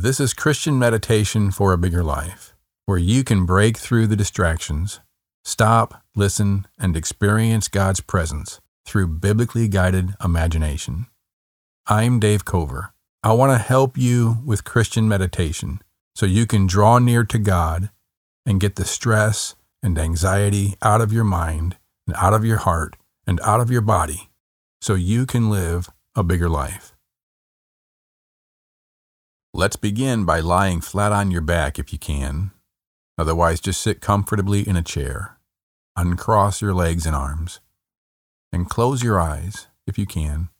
This is Christian meditation for a bigger life, where you can break through the distractions, stop, listen, and experience God's presence through biblically guided imagination. I'm Dave Cover. I want to help you with Christian meditation so you can draw near to God and get the stress and anxiety out of your mind and out of your heart and out of your body so you can live a bigger life. Let's begin by lying flat on your back if you can. Otherwise, just sit comfortably in a chair. Uncross your legs and arms. And close your eyes if you can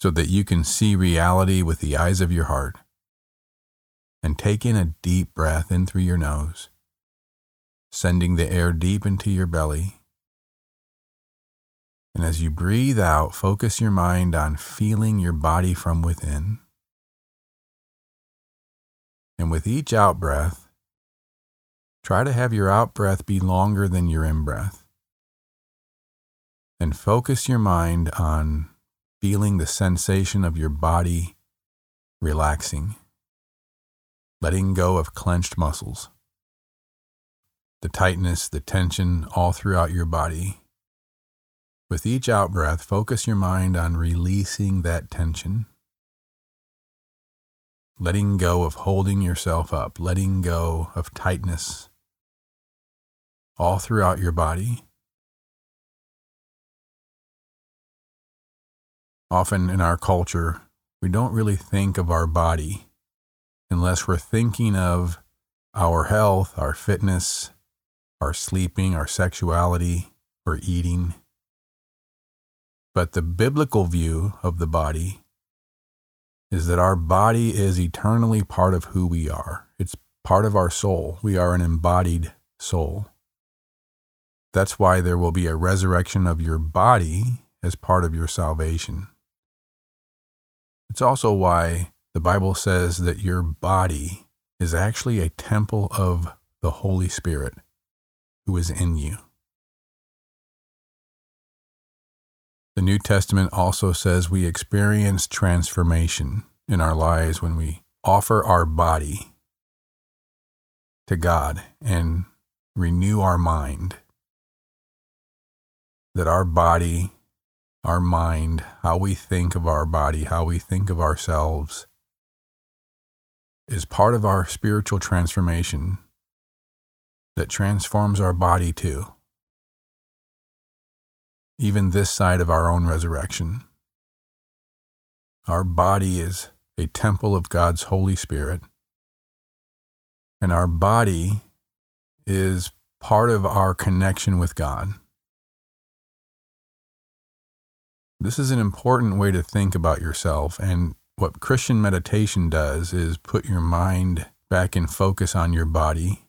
so that you can see reality with the eyes of your heart. And take in a deep breath in through your nose, sending the air deep into your belly. And as you breathe out, focus your mind on feeling your body from within. And with each out breath, try to have your out breath be longer than your in breath. And focus your mind on feeling the sensation of your body relaxing, letting go of clenched muscles, the tightness, the tension all throughout your body. With each out breath, focus your mind on releasing that tension letting go of holding yourself up, letting go of tightness all throughout your body. Often in our culture, we don't really think of our body unless we're thinking of our health, our fitness, our sleeping, our sexuality, or eating. But the biblical view of the body is that our body is eternally part of who we are. It's part of our soul. We are an embodied soul. That's why there will be a resurrection of your body as part of your salvation. It's also why the Bible says that your body is actually a temple of the Holy Spirit who is in you. The New Testament also says we experience transformation in our lives when we offer our body to God and renew our mind. That our body, our mind, how we think of our body, how we think of ourselves, is part of our spiritual transformation that transforms our body too even this side of our own resurrection. Our body is a temple of God's Holy Spirit, and our body is part of our connection with God. This is an important way to think about yourself, and what Christian meditation does is put your mind back in focus on your body,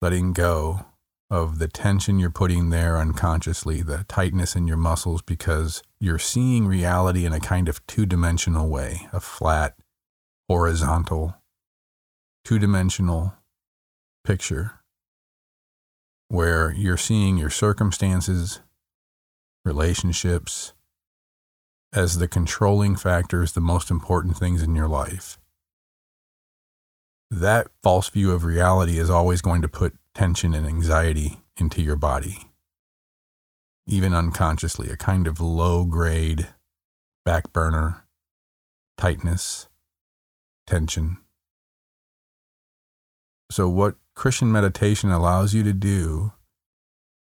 letting go of the tension you're putting there unconsciously, the tightness in your muscles, because you're seeing reality in a kind of two dimensional way a flat, horizontal, two dimensional picture where you're seeing your circumstances, relationships, as the controlling factors, the most important things in your life. That false view of reality is always going to put tension and anxiety into your body, even unconsciously, a kind of low grade back burner, tightness, tension. So, what Christian meditation allows you to do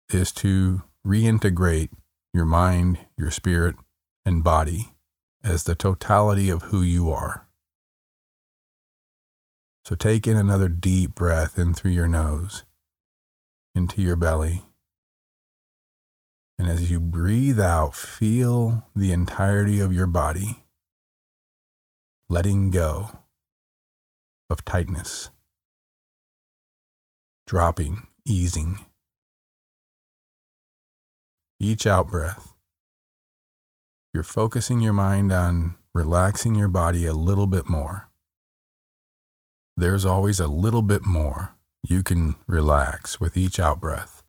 is to reintegrate your mind, your spirit, and body as the totality of who you are. So take in another deep breath in through your nose, into your belly. And as you breathe out, feel the entirety of your body letting go of tightness, dropping, easing. Each out breath, you're focusing your mind on relaxing your body a little bit more there's always a little bit more you can relax with each out breath.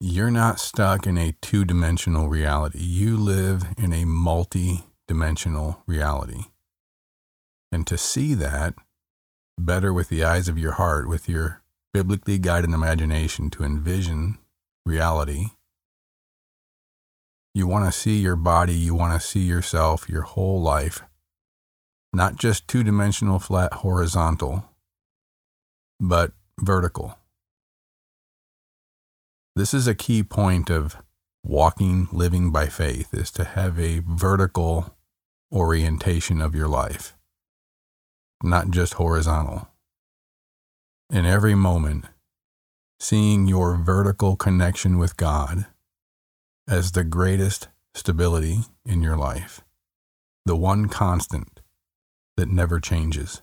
you're not stuck in a two dimensional reality. You live in a multi dimensional reality. And to see that better with the eyes of your heart, with your biblically guided imagination to envision reality, you want to see your body, you want to see yourself, your whole life, not just two dimensional, flat, horizontal, but vertical. This is a key point of walking, living by faith, is to have a vertical orientation of your life, not just horizontal. In every moment, seeing your vertical connection with God as the greatest stability in your life, the one constant that never changes.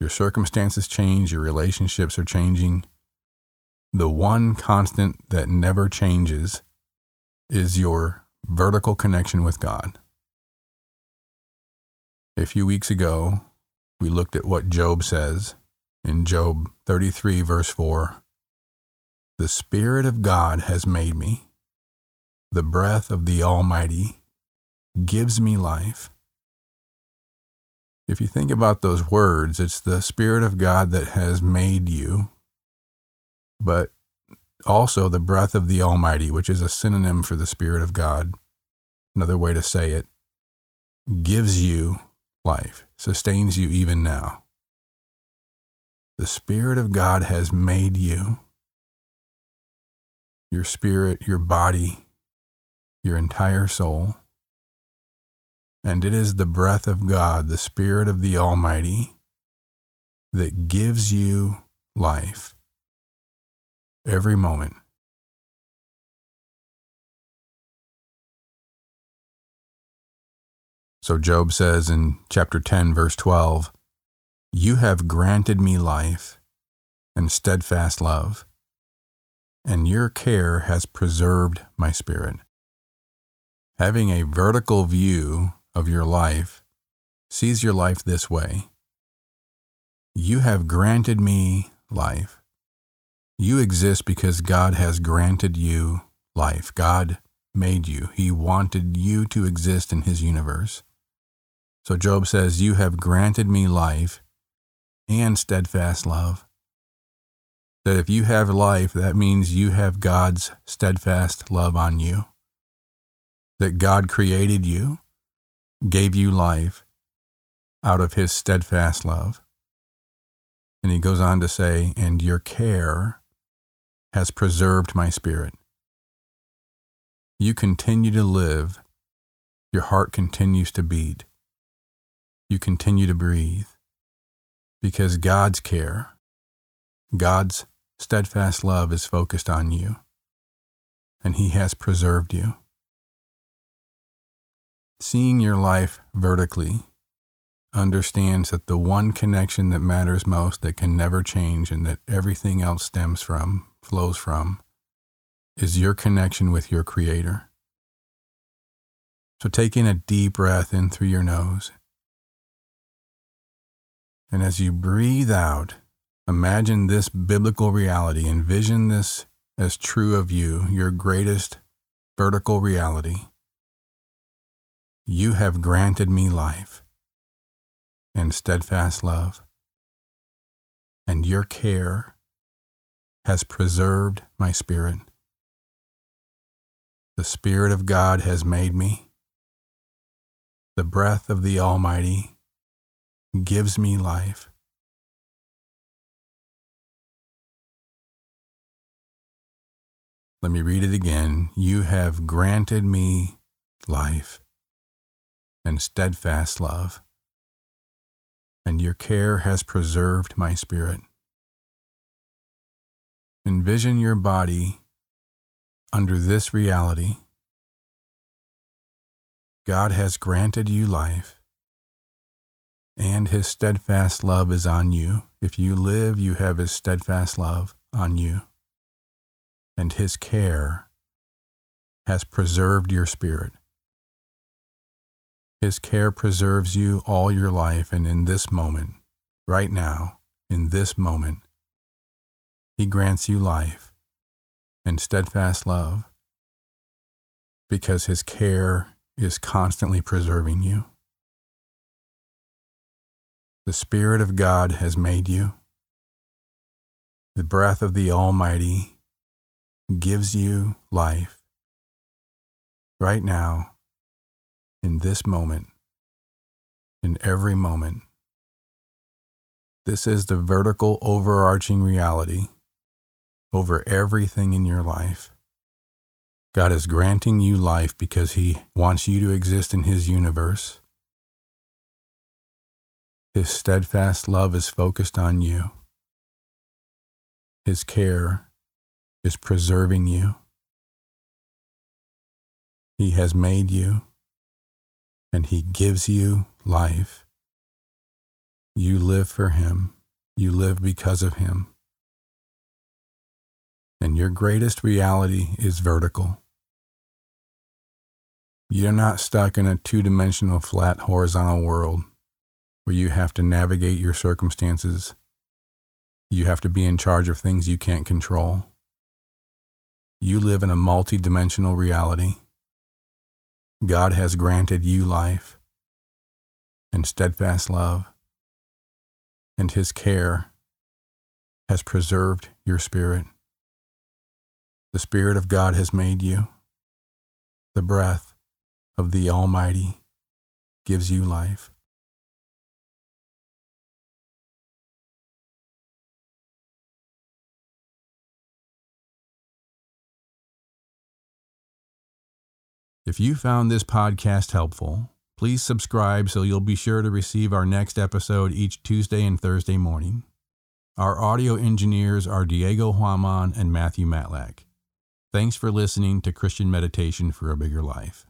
Your circumstances change, your relationships are changing. The one constant that never changes is your vertical connection with God. A few weeks ago, we looked at what Job says in Job 33, verse 4. The Spirit of God has made me. The breath of the Almighty gives me life. If you think about those words, it's the Spirit of God that has made you, but also the breath of the Almighty, which is a synonym for the Spirit of God. Another way to say it gives you life, sustains you even now. The Spirit of God has made you, your spirit, your body, your entire soul. And it is the breath of God, the Spirit of the Almighty, that gives you life every moment. So Job says in chapter 10, verse 12, You have granted me life and steadfast love, and your care has preserved my spirit. Having a vertical view of your life sees your life this way You have granted me life. You exist because God has granted you life. God made you, He wanted you to exist in His universe. So Job says, You have granted me life and steadfast love. That if you have life, that means you have God's steadfast love on you. That God created you, gave you life out of his steadfast love. And he goes on to say, And your care has preserved my spirit. You continue to live, your heart continues to beat you continue to breathe because God's care, God's steadfast love is focused on you, and He has preserved you. Seeing your life vertically understands that the one connection that matters most, that can never change, and that everything else stems from, flows from, is your connection with your Creator. So take in a deep breath in through your nose and as you breathe out, imagine this biblical reality, envision this as true of you, your greatest vertical reality. You have granted me life and steadfast love, and your care has preserved my spirit. The Spirit of God has made me. The breath of the Almighty gives me life. Let me read it again. You have granted me life and steadfast love, and your care has preserved my spirit. Envision your body under this reality. God has granted you life and his steadfast love is on you. If you live, you have his steadfast love on you, and his care has preserved your spirit. His care preserves you all your life, and in this moment, right now, in this moment, he grants you life and steadfast love because his care is constantly preserving you. The Spirit of God has made you. The breath of the Almighty gives you life right now, in this moment, in every moment. This is the vertical overarching reality over everything in your life. God is granting you life because He wants you to exist in His universe. His steadfast love is focused on you. His care is preserving you. He has made you, and He gives you life. You live for Him. You live because of Him and your greatest reality is vertical. You're not stuck in a two dimensional, flat, horizontal world where you have to navigate your circumstances. You have to be in charge of things you can't control. You live in a multi dimensional reality. God has granted you life and steadfast love, and His care has preserved your spirit. The Spirit of God has made you. The breath of the Almighty gives you life. If you found this podcast helpful, please subscribe so you'll be sure to receive our next episode each Tuesday and Thursday morning. Our audio engineers are Diego Huaman and Matthew Matlack. Thanks for listening to Christian Meditation for a Bigger Life.